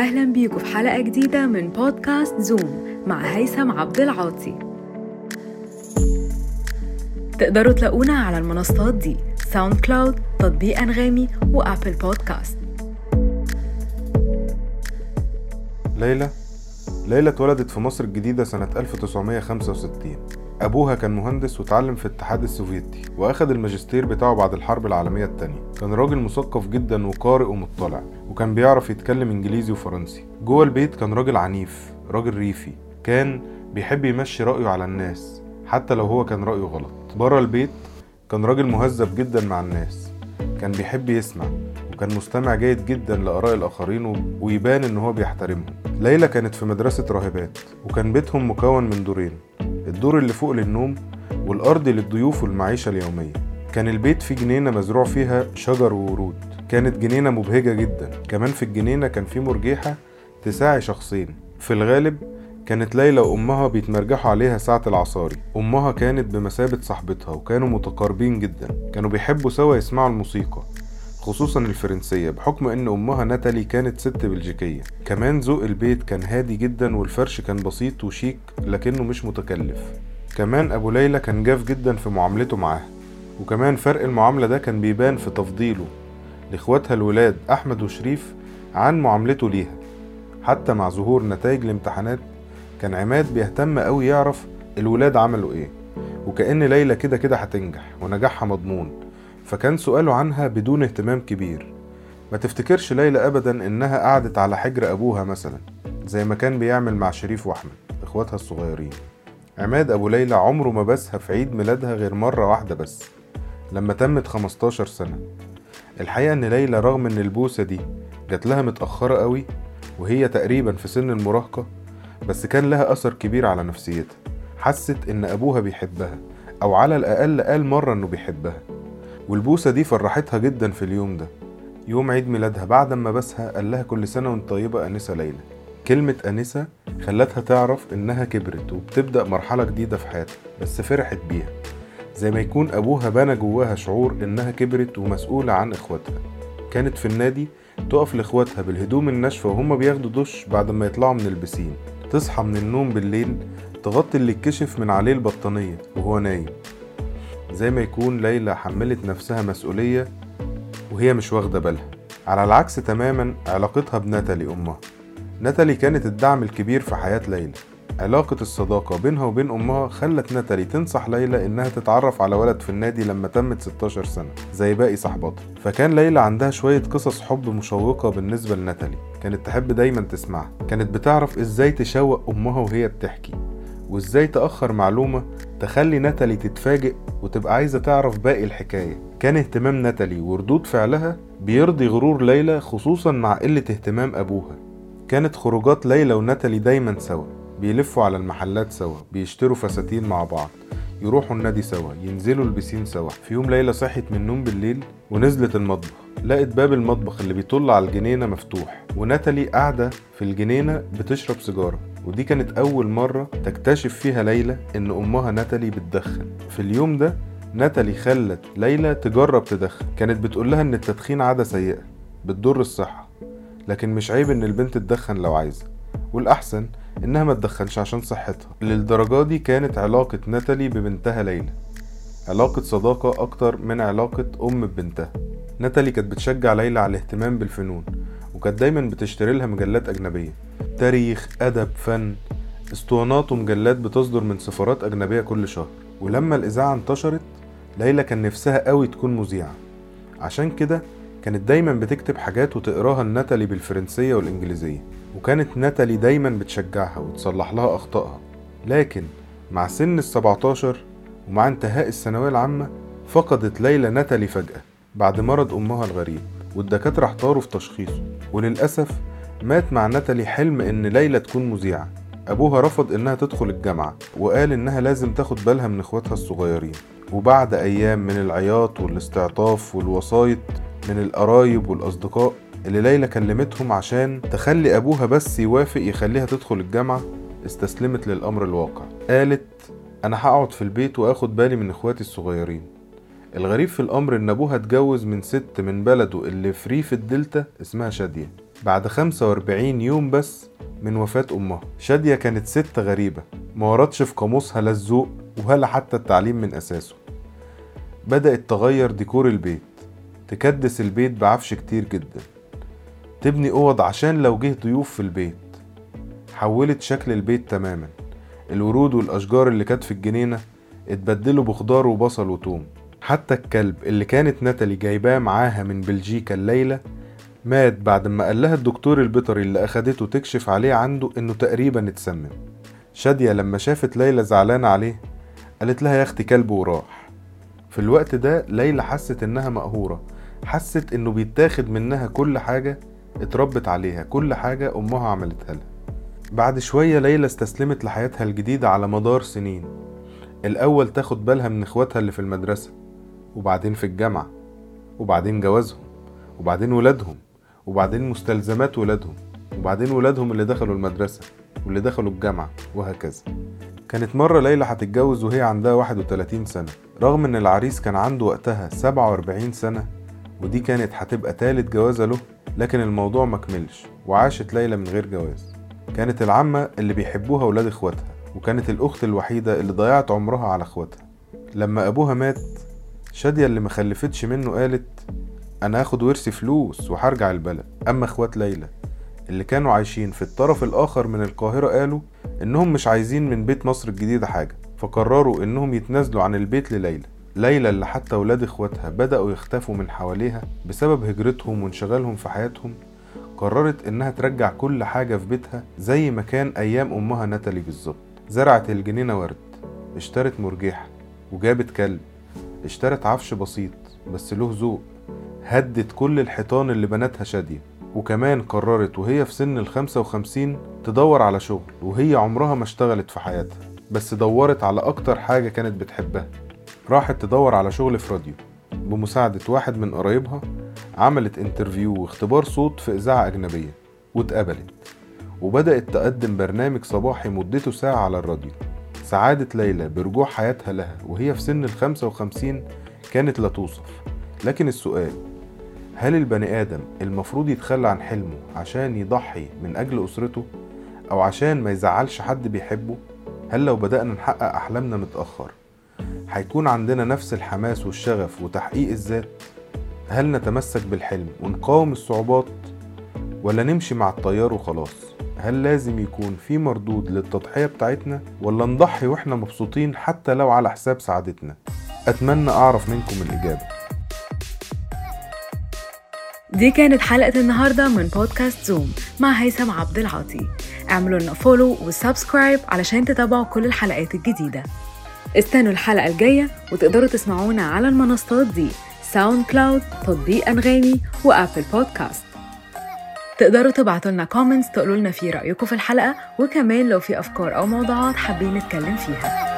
أهلا بيكم في حلقة جديدة من بودكاست زوم مع هيثم عبد العاطي. تقدروا تلاقونا على المنصات دي ساوند كلاود تطبيق أنغامي وأبل بودكاست ليلى ليلى اتولدت في مصر الجديدة سنة 1965 أبوها كان مهندس وتعلم في الاتحاد السوفيتي وأخد الماجستير بتاعه بعد الحرب العالمية التانية. كان راجل مثقف جدا وقارئ ومطلع وكان بيعرف يتكلم إنجليزي وفرنسي. جوه البيت كان راجل عنيف راجل ريفي. كان بيحب يمشي رأيه على الناس حتى لو هو كان رأيه غلط. بره البيت كان راجل مهذب جدا مع الناس. كان بيحب يسمع وكان مستمع جيد جدا لآراء الآخرين ويبان إن هو بيحترمهم. ليلى كانت في مدرسة راهبات وكان بيتهم مكون من دورين. الدور اللي فوق للنوم والأرض للضيوف والمعيشة اليومية. كان البيت فيه جنينة مزروع فيها شجر وورود. كانت جنينة مبهجة جدا. كمان في الجنينة كان في مرجيحة تساعي شخصين. في الغالب كانت ليلى وأمها بيتمرجحوا عليها ساعة العصاري. أمها كانت بمثابة صاحبتها وكانوا متقاربين جدا. كانوا بيحبوا سوا يسمعوا الموسيقى. خصوصا الفرنسية بحكم إن أمها ناتالي كانت ست بلجيكية. كمان ذوق البيت كان هادي جدا والفرش كان بسيط وشيك لكنه مش متكلف. كمان أبو ليلى كان جاف جدا في معاملته معاها وكمان فرق المعاملة ده كان بيبان في تفضيله لإخواتها الولاد أحمد وشريف عن معاملته ليها. حتى مع ظهور نتائج الامتحانات كان عماد بيهتم قوي يعرف الولاد عملوا إيه. وكأن ليلى كده كده هتنجح ونجاحها مضمون. فكان سؤاله عنها بدون اهتمام كبير. ما تفتكرش ليلى ابدا إنها قعدت على حجر أبوها مثلا زي ما كان بيعمل مع شريف وأحمد إخواتها الصغيرين. عماد أبو ليلى عمره ما بسها في عيد ميلادها غير مرة واحدة بس لما تمت 15 سنة. الحقيقة إن ليلى رغم إن البوسة دي جات لها متأخرة قوي وهي تقريبا في سن المراهقة بس كان لها أثر كبير على نفسيتها. حست إن أبوها بيحبها أو على الأقل قال مرة إنه بيحبها. والبوسة دي فرحتها جدا في اليوم ده. يوم عيد ميلادها بعد ما بسها قال لها كل سنة وأنت طيبة أنسة ليلى. كلمة أنسة خلتها تعرف إنها كبرت وبتبدأ مرحلة جديدة في حياتها بس فرحت بيها. زي ما يكون أبوها بنى جواها شعور إنها كبرت ومسؤولة عن إخواتها. كانت في النادي تقف لإخواتها بالهدوم الناشفة وهما بياخدوا دش بعد ما يطلعوا من البسين. تصحى من النوم بالليل تغطي اللي اتكشف من عليه البطانية وهو نايم. زي ما يكون ليلى حملت نفسها مسؤولية وهي مش واخدة بالها. على العكس تماما علاقتها بناتالي أمها. ناتالي كانت الدعم الكبير في حياة ليلى. علاقة الصداقة بينها وبين أمها خلت ناتالي تنصح ليلى إنها تتعرف على ولد في النادي لما تمت 16 سنة زي باقي صحباتها. فكان ليلى عندها شوية قصص حب مشوقة بالنسبة لناتالي كانت تحب دايما تسمعها. كانت بتعرف إزاي تشوق أمها وهي بتحكي وإزاي تأخر معلومة تخلي ناتالي تتفاجئ وتبقى عايزة تعرف باقي الحكاية. كان اهتمام ناتالي وردود فعلها بيرضي غرور ليلى خصوصا مع قلة اهتمام أبوها. كانت خروجات ليلى وناتالي دايما سوا بيلفوا على المحلات سوا بيشتروا فساتين مع بعض يروحوا النادي سوا ينزلوا البسين سوا. في يوم ليلى صحت من النوم بالليل ونزلت المطبخ لقت باب المطبخ اللي بيطل على الجنينة مفتوح وناتالي قاعدة في الجنينة بتشرب سيجارة. ودي كانت أول مرة تكتشف فيها ليلى إن أمها ناتالي بتدخن. في اليوم ده ناتالي خلت ليلى تجرب تدخن. كانت بتقول لها إن التدخين عادة سيئة بتضر الصحة لكن مش عيب إن البنت تدخن لو عايزة. والأحسن إنها ما تدخنش عشان صحتها. للدرجة دي كانت علاقة ناتالي ببنتها ليلى. علاقة صداقة أكتر من علاقة أم ببنتها. ناتالي كانت بتشجع ليلى على الاهتمام بالفنون وكانت دايما بتشتري لها مجلات أجنبية. تاريخ أدب فن. اسطوانات ومجلات بتصدر من سفارات أجنبية كل شهر. ولما الإذاعة انتشرت ليلى كان نفسها قوي تكون مذيعة. عشان كده كانت دايما بتكتب حاجات وتقراها لناتالي بالفرنسية والإنجليزية. وكانت ناتالي دايما بتشجعها وتصلح لها أخطائها. لكن مع سن السبعتاشر ومع انتهاء الثانوية العامة فقدت ليلى ناتالي فجأة بعد مرض أمها الغريب. والدكاترة احتاروا في تشخيصه. وللأسف مات مع ناتالي حلم إن ليلى تكون مذيعة. أبوها رفض إنها تدخل الجامعة وقال إنها لازم تاخد بالها من إخواتها الصغيرين. وبعد أيام من العياط والاستعطاف والوسايط من القرايب والأصدقاء اللي ليلى كلمتهم عشان تخلي أبوها بس يوافق يخليها تدخل الجامعة استسلمت للأمر الواقع. قالت أنا هقعد في البيت وآخد بالي من إخواتي الصغيرين. الغريب في الأمر إن أبوها اتجوز من ست من بلده اللي في ريف الدلتا اسمها شادية. بعد 45 يوم بس من وفاة أمها. شادية كانت ست غريبة ما وردش في قاموسها لا الذوق ولا حتى التعليم من أساسه. بدأت تغير ديكور البيت تكدس البيت بعفش كتير جدا. تبني أوض عشان لو جه ضيوف في البيت. حولت شكل البيت تماما. الورود والأشجار اللي كانت في الجنينة اتبدلوا بخضار وبصل وتوم. حتى الكلب اللي كانت ناتالي جايباه معاها من بلجيكا الليلة مات بعد ما قال لها الدكتور البيطري اللي أخدته تكشف عليه عنده إنه تقريبا اتسمم. شادية لما شافت ليلى زعلانة عليه قالت لها يا أختي كلب وراح. في الوقت ده ليلى حست إنها مقهورة حست إنه بيتاخد منها كل حاجة اتربت عليها كل حاجة أمها عملتها لها. بعد شوية ليلى استسلمت لحياتها الجديدة على مدار سنين. الأول تاخد بالها من إخواتها اللي في المدرسة وبعدين في الجامعة وبعدين جوازهم وبعدين ولادهم. وبعدين مستلزمات ولادهم وبعدين ولادهم اللي دخلوا المدرسة واللي دخلوا الجامعة وهكذا. كانت مرة ليلى هتتجوز وهي عندها 31 سنة رغم إن العريس كان عنده وقتها 47 سنة ودي كانت هتبقى تالت جوازة له لكن الموضوع مكملش وعاشت ليلى من غير جواز. كانت العمة اللي بيحبوها ولاد إخواتها وكانت الأخت الوحيدة اللي ضيعت عمرها على إخواتها. لما أبوها مات شادية اللي مخلفتش منه قالت أنا هاخد ورثي فلوس وهرجع البلد. أما إخوات ليلى اللي كانوا عايشين في الطرف الآخر من القاهرة قالوا إنهم مش عايزين من بيت مصر الجديدة حاجة فقرروا إنهم يتنازلوا عن البيت لليلى. ليلى اللي حتى ولاد إخواتها بدأوا يختفوا من حواليها بسبب هجرتهم وانشغالهم في حياتهم قررت إنها ترجع كل حاجة في بيتها زي ما كان أيام أمها ناتالي بالظبط. زرعت الجنينة ورد اشترت مرجيحة وجابت كلب اشترت عفش بسيط بس له ذوق. هدت كل الحيطان اللي بنتها شادية وكمان قررت وهي في سن الخمسة وخمسين تدور على شغل وهي عمرها ما اشتغلت في حياتها بس دورت على أكتر حاجة كانت بتحبها. راحت تدور على شغل في راديو بمساعدة واحد من قرايبها عملت انترفيو واختبار صوت في إذاعة أجنبية واتقبلت وبدأت تقدم برنامج صباحي مدته ساعة على الراديو. سعادة ليلى برجوع حياتها لها وهي في سن الخمسة وخمسين كانت لا توصف. لكن السؤال هل البني آدم المفروض يتخلى عن حلمه عشان يضحي من أجل أسرته أو عشان ما يزعلش حد بيحبه؟ هل لو بدأنا نحقق أحلامنا متأخر هيكون عندنا نفس الحماس والشغف وتحقيق الذات؟ هل نتمسك بالحلم ونقاوم الصعوبات ولا نمشي مع التيار وخلاص؟ هل لازم يكون في مردود للتضحية بتاعتنا ولا نضحي وإحنا مبسوطين حتى لو على حساب سعادتنا؟ أتمنى أعرف منكم الإجابة. دي كانت حلقة النهاردة من بودكاست زوم مع هيثم عبد العاطي. اعملوا لنا follow و subscribe علشان تتابعوا كل الحلقات الجديدة. استنوا الحلقة الجاية وتقدروا تسمعونا على المنصات دي ساوند كلاود تطبيق أنغامي وأبل بودكاست تقدروا تبعتوا لنا comments تقولوا لنا فيه رأيكم في الحلقة وكمان لو في أفكار أو موضوعات حابين نتكلم فيها.